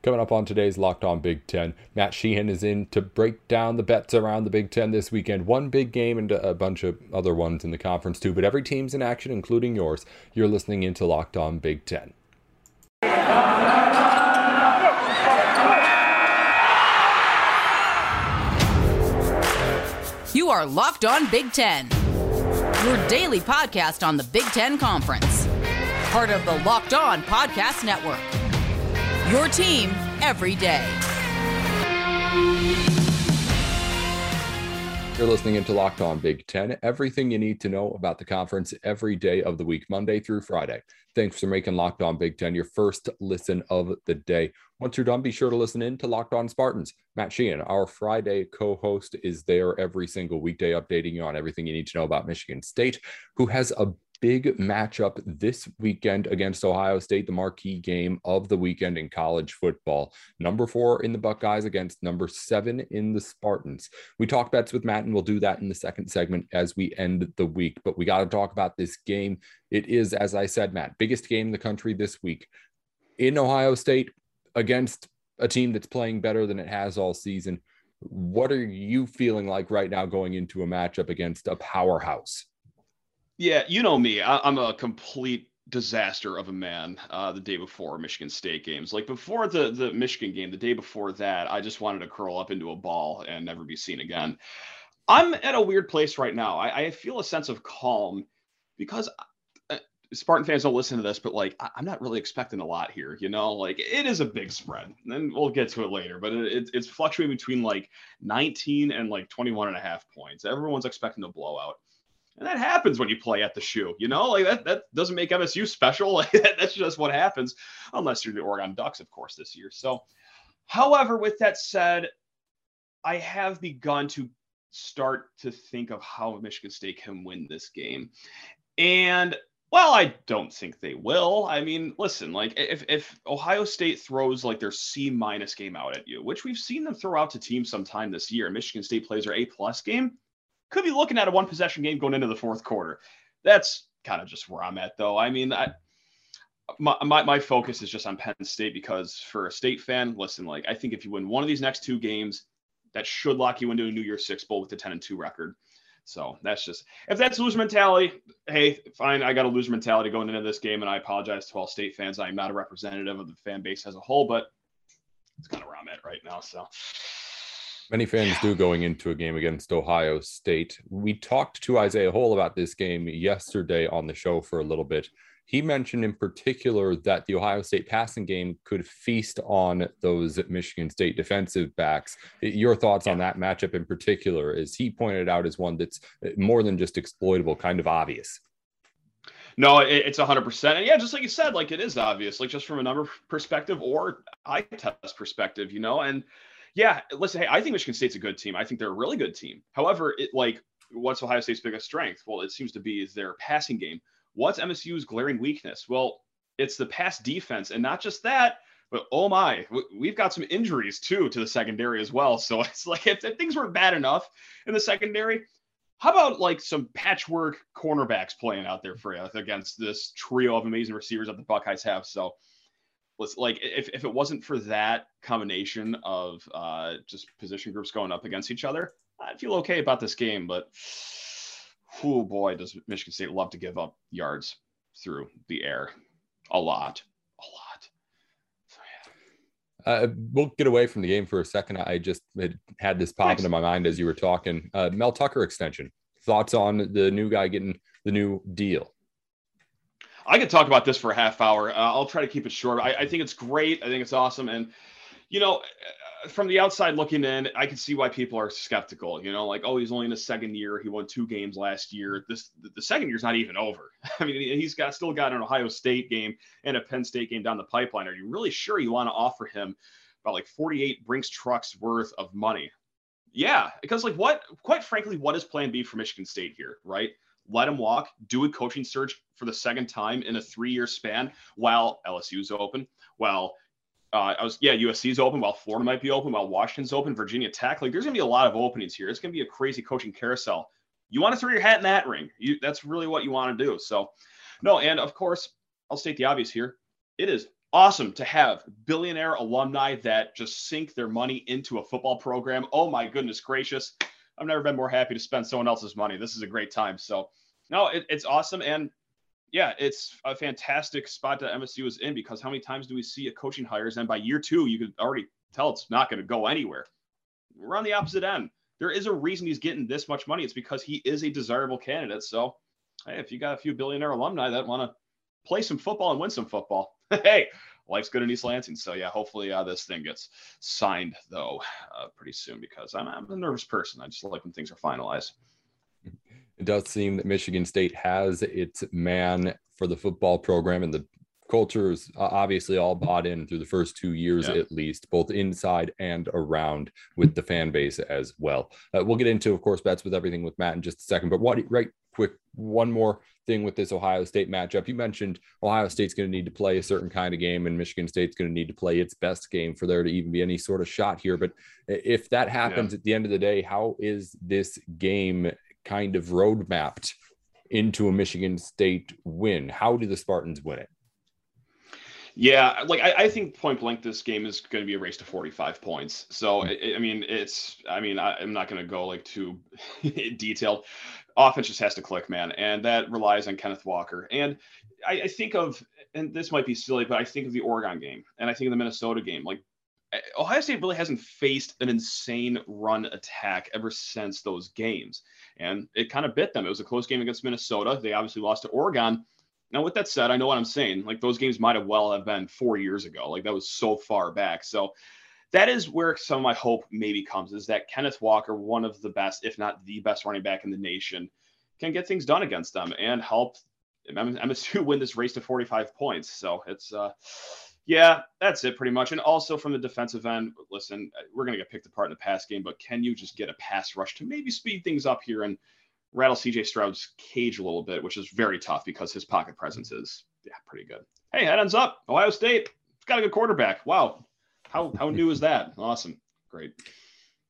Coming up on today's Locked On Big Ten, Matt Sheehan is in to break down the bets around the Big Ten this weekend. One big game and a bunch of other ones in the conference too, but every team's in action, including yours. You're listening into Locked On Big Ten. You are Locked On Big Ten, your daily podcast on the Big Ten Conference, part of the Locked On Podcast Network. Your team every day. You're listening into Locked On Big Ten. Everything you need to know about the conference every day of the week, Monday through Friday. Thanks for making Locked On Big Ten your first listen of the day. Once you're done, be sure to listen in to Locked On Spartans. Matt Sheehan, our Friday co host, is there every single weekday updating you on everything you need to know about Michigan State, who has a big matchup this weekend against Ohio State, the marquee game of the weekend in college football. Number four in the Buckeyes against number seven in the Spartans. We talk bets with Matt, and we'll do that in the second segment as we end the week. But we got to talk about this game. It is, as I said, Matt, biggest game in the country this week in Ohio State against a team that's playing better than it has all season. What are you feeling like right now going into a matchup against a powerhouse? Yeah, you know me. I, am a complete disaster of a man. Uh, the day before Michigan State games, like before the the Michigan game, the day before that, I just wanted to curl up into a ball and never be seen again. I'm at a weird place right now. I, I feel a sense of calm because uh, Spartan fans don't listen to this, but like I'm not really expecting a lot here. You know, like it is a big spread, and we'll get to it later. But it, it's fluctuating between like 19 and like 21 and a half points. Everyone's expecting a blowout. And that happens when you play at the shoe, you know, like that, that doesn't make MSU special. That's just what happens, unless you're the Oregon Ducks, of course, this year. So, however, with that said, I have begun to start to think of how Michigan State can win this game. And well, I don't think they will. I mean, listen, like if if Ohio State throws like their C minus game out at you, which we've seen them throw out to teams sometime this year, Michigan State plays their A plus game, could be looking at a one possession game going into the fourth quarter. That's kind of just where I'm at, though. I mean, I, my, my, my focus is just on Penn State because for a state fan, listen, like I think if you win one of these next two games, that should lock you into a New Year's Six bowl with the 10 and 2 record. So that's just if that's loser mentality, hey, fine. I got a loser mentality going into this game, and I apologize to all state fans. I'm not a representative of the fan base as a whole, but it's kind of where I'm at right now. So Many fans do going into a game against Ohio State. We talked to Isaiah Hole about this game yesterday on the show for a little bit. He mentioned in particular that the Ohio State passing game could feast on those Michigan State defensive backs. Your thoughts on that matchup in particular, as he pointed out, as one that's eh, more than just exploitable, kind of obvious. No, it's 100%. And yeah, just like you said, like it is obvious, like just from a number perspective or eye test perspective, you know, and yeah, listen, hey, I think Michigan State's a good team. I think they're a really good team. However, it like what's Ohio State's biggest strength? Well, it seems to be is their passing game. What's MSU's glaring weakness? Well, it's the pass defense, and not just that, but oh my, we've got some injuries too to the secondary as well. So it's like if, if things weren't bad enough in the secondary, how about like some patchwork cornerbacks playing out there for you against this trio of amazing receivers that the Buckeyes have? So was like if, if it wasn't for that combination of uh, just position groups going up against each other, I'd feel okay about this game. But oh boy, does Michigan State love to give up yards through the air a lot, a lot. So, yeah. Uh, we'll get away from the game for a second. I just had, had this pop Thanks. into my mind as you were talking. Uh, Mel Tucker extension. Thoughts on the new guy getting the new deal? I could talk about this for a half hour. Uh, I'll try to keep it short. I, I, think it's great. I think it's awesome. And, you know, uh, from the outside looking in, I can see why people are skeptical. You know, like, oh, he's only in his second year. He won two games last year. This the second year's not even over. I mean, he's got still got an Ohio State game and a Penn State game down the pipeline. Are you really sure you want to offer him about like 48 Brinks trucks worth of money? Yeah, because like what, quite frankly, what is Plan B for Michigan State here, right? Let him walk, do a coaching search for the second time in a three year span while LSU's open, while uh, I was yeah USC's open, while Florida might be open, while Washington's open, Virginia Tech. Like there's gonna be a lot of openings here. It's gonna be a crazy coaching carousel. You want to throw your hat in that ring. You, that's really what you want to do. So, no, and of course, I'll state the obvious here. It is awesome to have billionaire alumni that just sink their money into a football program. Oh my goodness gracious. I've never been more happy to spend someone else's money. This is a great time. So, no, it, it's awesome. And yeah, it's a fantastic spot that MSU is in because how many times do we see a coaching hires and by year two, you could already tell it's not going to go anywhere. We're on the opposite end. There is a reason he's getting this much money. It's because he is a desirable candidate. So, hey, if you got a few billionaire alumni that want to play some football and win some football, hey, life's good in East Lansing. So yeah, hopefully uh, this thing gets signed though uh, pretty soon because I'm, I'm a nervous person. I just like when things are finalized. It does seem that Michigan State has its man for the football program, and the culture is obviously all bought in through the first two years yeah. at least, both inside and around with the fan base as well. Uh, we'll get into, of course, bets with everything with Matt in just a second. But what right quick one more thing with this Ohio State matchup. You mentioned Ohio State's going to need to play a certain kind of game, and Michigan State's going to need to play its best game for there to even be any sort of shot here. But if that happens yeah. at the end of the day, how is this game kind of road mapped into a Michigan State win? How do the Spartans win it? Yeah, like I, I, think point blank, this game is going to be a race to 45 points. So. I, I mean, it's I mean I, am not going to go like too detailed. Offense just has to click, man, and that relies on Kenneth Walker. And I, I think of, and this might be silly, but I think of the Oregon game, and I think of the Minnesota game. Like eh, Ohio State really hasn't faced an insane run attack ever since those games, and it kind of bit them. It was a close game against Minnesota. They obviously lost to Oregon now, with that said, I know what I'm saying. Like those games might have well have been four years ago. Like that was so far back. So that is where some of my hope maybe comes is that Kenneth Walker, one of the best, if not the best running back in the nation, can get things done against them and help MSU win this race to 45 points. So it's, uh, yeah, that's it pretty much. And also from the defensive end, listen, we're going to get picked apart in the pass game, but can you just get a pass rush to maybe speed things up here and rattle CJ Stroud's cage a little bit, which is very tough because his pocket presence is yeah pretty good. Hey, that ends up Ohio State. It's got a good quarterback. Wow, how how new is that? Awesome, great.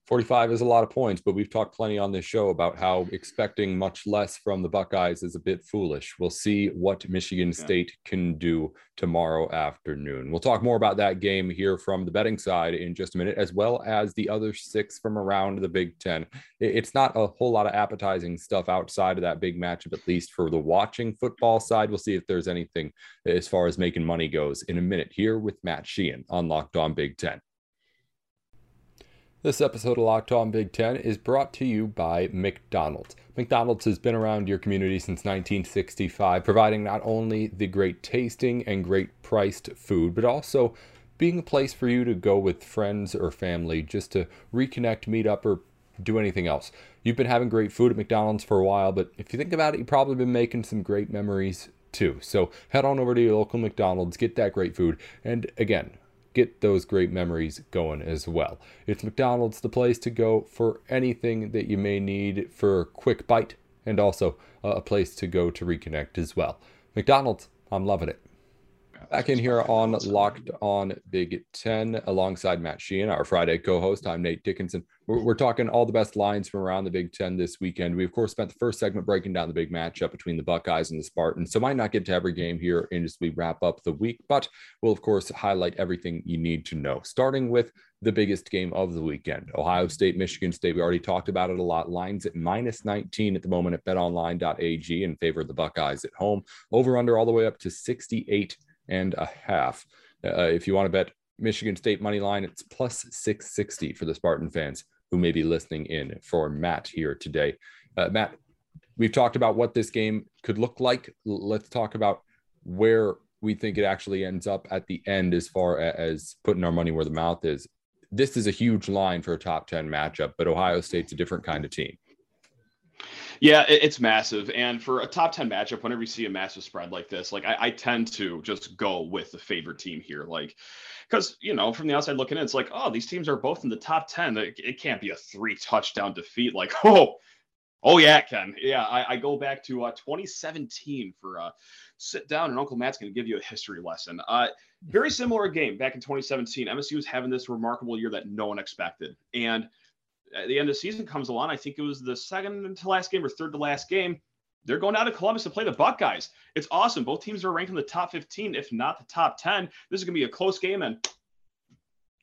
45 is a lot of points, but we've talked plenty on this show about how expecting much less from the Buckeyes is a bit foolish. We'll see what Michigan State can do tomorrow afternoon. We'll talk more about that game here from the betting side in just a minute, as well as the other six from around the Big Ten. It's not a whole lot of appetizing stuff outside of that big matchup, at least for the watching football side. We'll see if there's anything as far as making money goes in a minute here with Matt Sheehan on Locked On Big Ten. This episode of Locked On Big Ten is brought to you by McDonald's. McDonald's has been around your community since 1965, providing not only the great tasting and great priced food, but also being a place for you to go with friends or family just to reconnect, meet up, or do anything else. You've been having great food at McDonald's for a while, but if you think about it, you've probably been making some great memories too. So head on over to your local McDonald's, get that great food, and again, get those great memories going as well. It's McDonald's the place to go for anything that you may need for a quick bite and also uh, a place to go to reconnect as well. McDonald's, I'm loving it. Back in here on Locked On Big Ten alongside Matt Sheehan, our Friday co host. I'm Nate Dickinson. We're, we're, talking all the best lines from around the Big Ten this weekend. We, of course, spent the first segment breaking down the big matchup between the Buckeyes and the Spartans. So, might not get to every game here in as we wrap up the week, but we'll, of course, highlight everything you need to know, starting with the biggest game of the weekend Ohio State, Michigan State. We already talked about it a lot. Lines at minus 19 at the moment at betonline.ag in favor of the Buckeyes at home. Over under all the way up to 68 and a half. Uh, if you want to bet Michigan State money line, it's plus 660 for the Spartan fans who may be listening in for Matt here today. Uh, Matt, we've talked about what this game could look like. Let's talk about where we think it actually ends up at the end as far as putting our money where the mouth is. This is a huge line for a top 10 matchup, but Ohio State's a different kind of team. Yeah, it's massive. And for a top 10 matchup, whenever you see a massive spread like this, like I, I tend to just go with the favorite team here. Like, because, you know, from the outside looking in, it's like, oh, these teams are both in the top 10. It, it can't be a three touchdown defeat. Like, oh, oh, yeah, Ken. Yeah, I, I go back to uh, 2017 for uh, sit down and Uncle Matt's going to give you a history lesson. Uh, very similar game back in 2017. MSU was having this remarkable year that no one expected. And at the end of the season comes along. I think it was the second to last game or third to last game. they're going out to Columbus to play the Buckeyes. It's awesome. Both teams are ranked in the top 15, if not the top 10. This is going to be a close game, and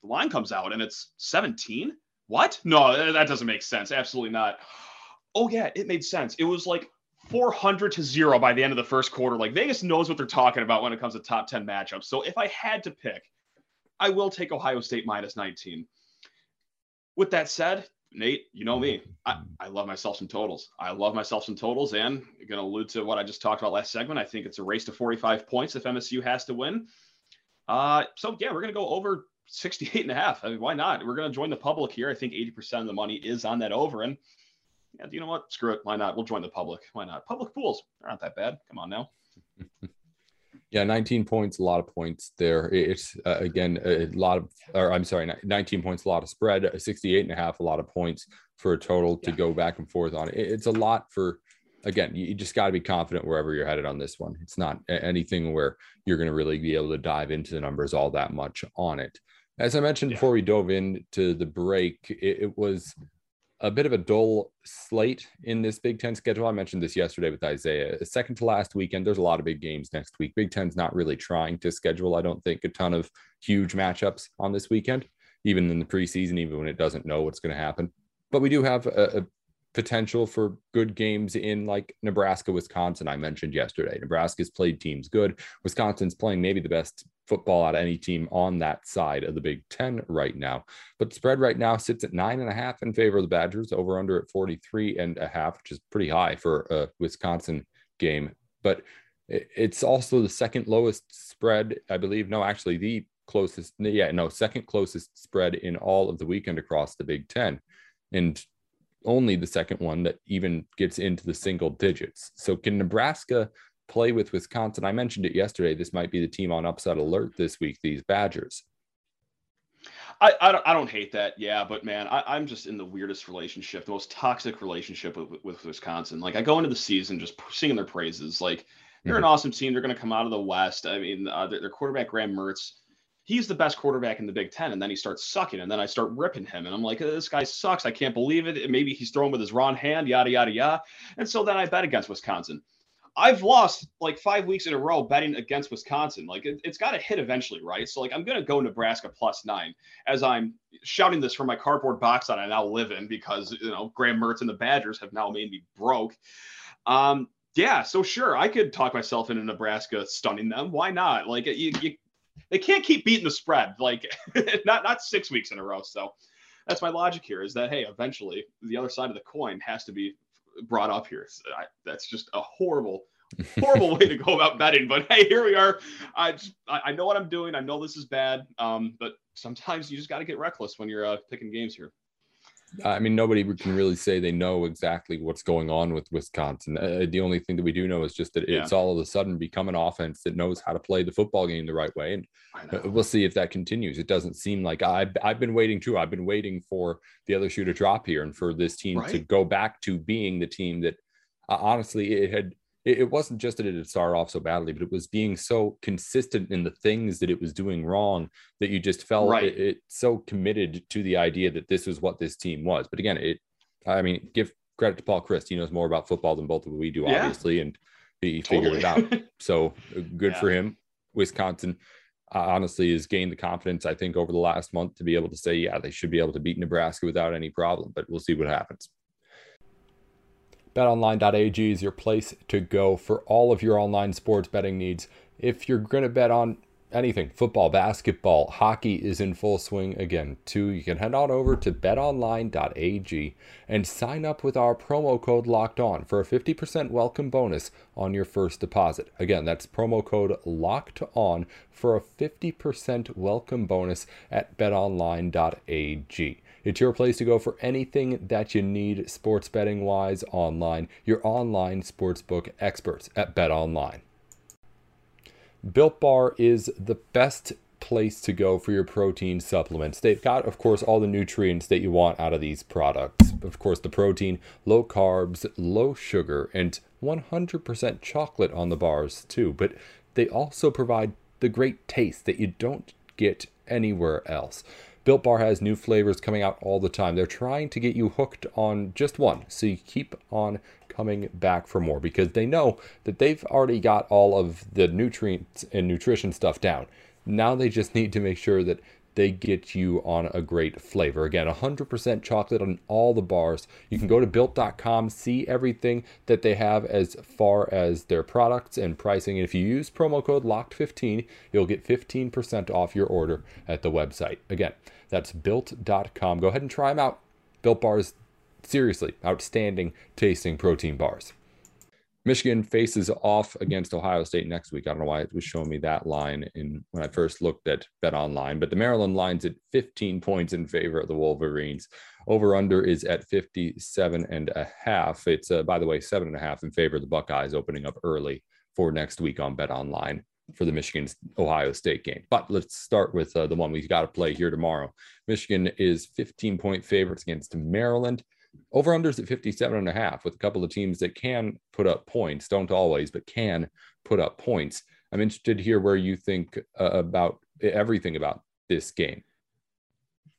the line comes out and it's 17. What? No, that doesn't make sense. Absolutely not. Oh, yeah, it made sense. It was like 400 to zero by the end of the first quarter. Like Vegas knows what they're talking about when it comes to top 10 matchups. So if I had to pick, I will take Ohio State minus 19. With that said, Nate, you know me. I, I love myself some totals. I love myself some totals. And going to allude to what I just talked about last segment. I think it's a race to 45 points if MSU has to win. Uh, so, yeah, we're going to go over 68 and a half. I mean, why not? We're going to join the public here. I think 80% of the money is on that over. And yeah, you know what? Screw it. Why not? We'll join the public. Why not? Public pools aren't that bad. Come on now. Yeah, 19 points, a lot of points there. It's uh, again a lot of, or I'm sorry, 19 points, a lot of spread, 68 and a half, a lot of points for a total to yeah. go back and forth on. It's a lot for, again, you just got to be confident wherever you're headed on this one. It's not anything where you're going to really be able to dive into the numbers all that much on it. As I mentioned yeah. before we dove into the break, it, it was a bit of a dull slate in this Big Ten schedule. I mentioned this yesterday with Isaiah. Second to last weekend, there's a lot of big games next week. Big Ten's not really trying to schedule, I don't think, a ton of huge matchups on this weekend, even in the preseason, even when it doesn't know what's going to happen. But we do have a, a potential for good games in like Nebraska, Wisconsin. I mentioned yesterday. Nebraska's played teams good. Wisconsin's playing maybe the best football out of any team on that side of the Big Ten right now. But spread right now sits at nine and a half in favor of the Badgers, over under at 43 and a half, which is pretty high for a Wisconsin game. But it's also the second lowest spread, I believe. No, actually, the closest, yeah, no, second closest spread in all of the weekend across the Big Ten. And only the second one that even gets into the single digits. So can Nebraska play with Wisconsin? I mentioned it yesterday. This might be the team on upset alert this week, these Badgers. I, I, don't, I don't hate that. Yeah. But man, I, am just in the weirdest relationship, the most toxic relationship with, with Wisconsin. Like I go into the season just singing their praises. Like they're mm-hmm. an awesome team. They're going to come out of the West. I mean, uh, their, their quarterback, Graham Mertz, he's the best quarterback in the Big Ten. And then he starts sucking, and then I start ripping him. And I'm like, this guy sucks. I can't believe it. Maybe he's throwing with his wrong hand, yada, yada, yada. And so then I bet against Wisconsin. I've lost like five weeks in a row betting against Wisconsin. Like it, has got to hit eventually, right? So like I'm gonna go Nebraska plus nine as I'm shouting this from my cardboard box that I now live in because you know Graham Mertz and the Badgers have now made me broke. Um, yeah, so sure I could talk myself into Nebraska stunning them. Why not? Like you, you they can't keep beating the spread like not not six weeks in a row. So that's my logic here is that hey, eventually the other side of the coin has to be brought up here. So I, that's just a horrible, horrible way to go about betting. But hey, here we are. I just, I know what I'm doing. I know this is bad. Um, but sometimes you just got to get reckless when you're uh, picking games here. I mean, nobody can really say they know exactly what's going on with Wisconsin. Uh, the only thing that we do know is just that yeah. it's all of a sudden become an offense that knows how to play the football game the right way, and uh, we'll see if that continues. It doesn't seem like I've I've been waiting too. I've been waiting for the other shoe to drop here, and for this team right. to go back to being the team that uh, honestly it had it, it wasn't just that it had started off so badly, but it was being so consistent in the things that it was doing wrong that you just felt right. it, it so committed to the idea that this was what this team was. But again, it, I mean, give credit to Paul Chryst. He knows more about football than both of we do, yeah. obviously, and he totally. figured it out. So uh, good yeah. for him. Wisconsin uh, honestly has gained the confidence, I think, over the last month to be able to say, yeah, they should be able to beat Nebraska without any problem. But we'll see what happens. BetOnline.ag is your place to go for all of your online sports betting needs. If you're going to bet on anything football, basketball, hockey is in full swing again, too. You can head on over to betonline.ag and sign up with our promo code locked on for a 50% welcome bonus on your first deposit. Again, that's promo code locked on for a 50% welcome bonus at betonline.ag. It's your place to go for anything that you need sports betting wise online. Your online sportsbook experts at Bet Online. Built Bar is the best place to go for your protein supplements. They've got, of course, all the nutrients that you want out of these products. Of course, the protein, low carbs, low sugar, and 100% chocolate on the bars, too. But they also provide the great taste that you don't get anywhere else. Built Bar has new flavors coming out all the time. They're trying to get you hooked on just one, so you keep on coming back for more because they know that they've already got all of the nutrients and nutrition stuff down. Now they just need to make sure that they get you on a great flavor. Again, 100% chocolate on all the bars. You can go to built.com, see everything that they have as far as their products and pricing. And if you use promo code LOCKED15, you'll get 15% off your order at the website. Again, that's built.com. Go ahead and try them out. Built bars, seriously, outstanding tasting protein bars. Michigan faces off against Ohio State next week. I don't know why it was showing me that line in when I first looked at Bet Online, but the Maryland line's at 15 points in favor of the Wolverines. Over under is at 57 and a half. It's uh, by the way seven and a half in favor of the Buckeyes, opening up early for next week on Bet Online for the Michigan Ohio State game. But let's start with uh, the one we've got to play here tomorrow. Michigan is 15 point favorites against Maryland. Over unders at 57 and a half with a couple of teams that can put up points, don't always, but can put up points. I'm interested to hear where you think uh, about everything about this game.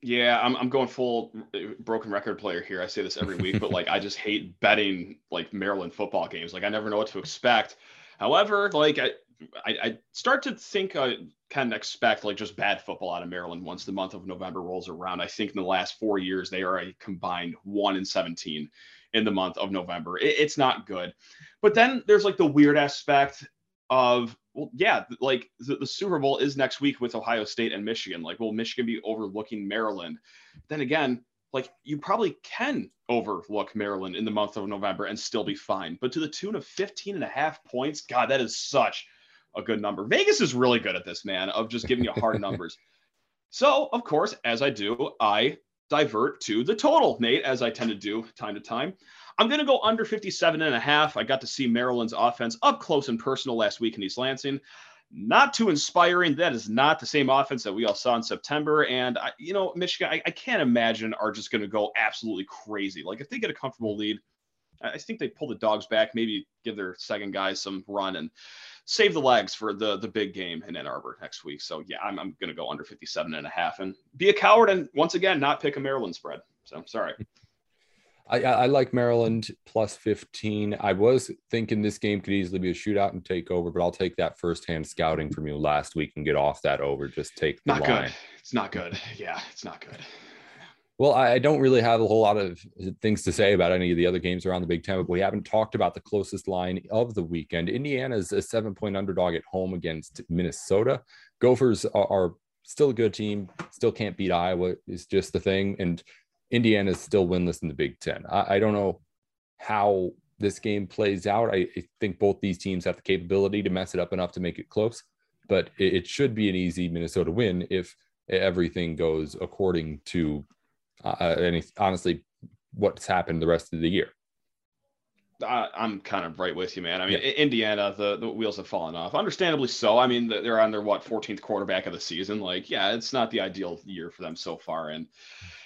Yeah, I'm, I'm going full uh, broken record player here. I say this every week, but like I just hate betting like Maryland football games. Like I never know what to expect. However, like I, I, I start to think I kind of expect like just bad football out of Maryland once the month of November rolls around. I think in the last four years they are a combined one in 17 in the month of November. It, it's not good. But then there's like the weird aspect of well, yeah, like the, the, Super Bowl is next week with Ohio State and Michigan. Like, will Michigan be overlooking Maryland? Then again, like you probably can overlook Maryland in the month of November and still be fine. But to the tune of 15 and a half points, God, that is such a good number. Vegas is really good at this, man, of just giving you hard numbers. So, of course, as I do, I divert to the total, Nate, as I tend to do time to time. I'm going to go under 57 and a half. I got to see Maryland's offense up close and personal last week in East Lansing. Not too inspiring. That is not the same offense that we all saw in September. And, I, you know, Michigan, I, I can't imagine are just going to go absolutely crazy. Like, if they get a comfortable lead, I think they pull the dogs back, maybe give their second guys some run and save the legs for the the big game in Ann Arbor next week. So yeah, I'm, I'm going to go under 57 and a half and be a coward and once again not pick a Maryland spread. So sorry. I, I like Maryland plus 15. I was thinking this game could easily be a shootout and take over, but I'll take that firsthand scouting from you last week and get off that over. Just take the not line. good. It's not good. Yeah, it's not good. Well, I don't really have a whole lot of things to say about any of the other games around the Big Ten, but we haven't talked about the closest line of the weekend. Indiana is a seven point underdog at home against Minnesota. Gophers are, are still a good team, still can't beat Iowa, is just the thing. And Indiana is still winless in the Big Ten. I, I don't know how this game plays out. I, I, think both these teams have the capability to mess it up enough to make it close, but it, it should be an easy Minnesota win if everything goes according to uh, and honestly, what's happened the rest of the year. I, am kind of right with you, man. I mean, yeah. Indiana, the, the wheels have fallen off. Understandably so. I mean, they're on their what 14th quarterback of the season. Like, yeah, it's not the ideal year for them so far. And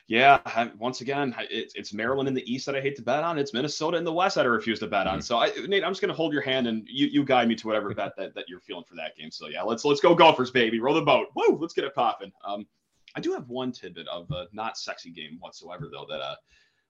yeah, I, once again, it's, it's Maryland in the East that I hate to bet on. It's Minnesota in the West that I refuse to bet on. Mm-hmm. So, I, Nate, I'm just gonna hold your hand and you you guide me to whatever bet that, that you're feeling for that game. So yeah, let's let's go Gophers, baby. Roll the boat. Woo, let's get it popping. Um, I do have one tidbit of a not sexy game whatsoever, though, that I uh,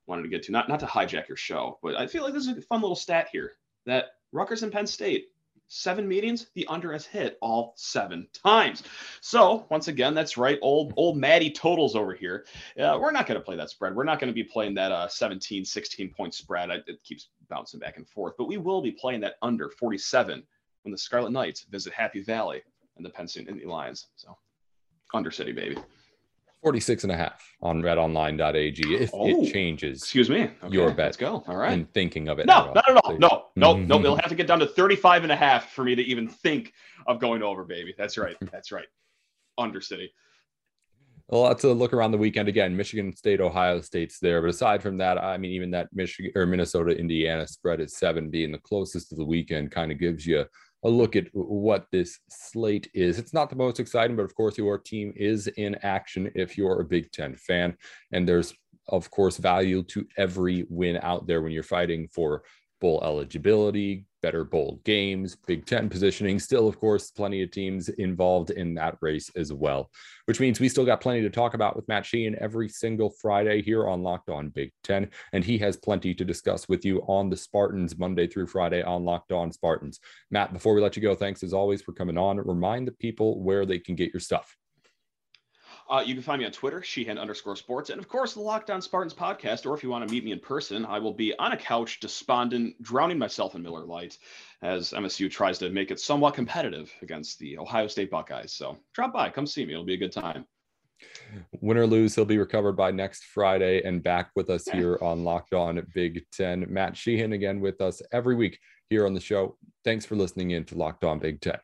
wanted to get to. Not not to hijack your show, but I feel like this is a fun little stat here that Rutgers and Penn State, seven meetings, the under has hit all seven times. So once again, that's right, old old Maddie totals over here. Uh, we're not going to play that spread. We're not going to be playing that uh, 17, 16 point spread. I, it keeps bouncing back and forth, but we will be playing that under 47 when the Scarlet Knights visit Happy Valley and the Penn State Lions. So under city, baby. 46 and a half on betonline.ag if oh, it changes. Excuse me. Okay, your bet. Let's go. All right. And thinking of it. No, no, no, no, no, no, no. They'll have to get down to 35 and a half for me to even think of going over, baby. That's right. That's right. Undercity. A lot to look around the weekend again. Michigan State, Ohio State's there, but aside from that, I mean, even that Michigan or Minnesota, Indiana spread at seven being the closest to the weekend kind of gives you a look at what this slate is. It's not the most exciting, but of course, your team is in action if you're a Big Ten fan. And there's, of course, value to every win out there when you're fighting for bowl eligibility, better bowl games, Big Ten positioning. Still, of course, plenty of teams involved in that race as well, which means we still got plenty to talk about with Matt Sheehan every single Friday here on Locked On Big Ten. And he has plenty to discuss with you on the Spartans Monday through Friday on Locked On Spartans. Matt, before we let you go, thanks as always for coming on. Remind the people where they can get your stuff. Uh, you can find me on Twitter, Sheehan underscore sports, and of course, the Locked On Spartans podcast. Or if you want to meet me in person, I will be on a couch, despondent, drowning myself in Miller Lite as MSU tries to make it somewhat competitive against the Ohio State Buckeyes. So drop by, come see me. It'll be a good time. Win or lose, he'll be recovered by next Friday and back with us here on Locked On Big Ten. Matt Sheehan again with us every week here on the show. Thanks for listening in to Locked On Big Ten.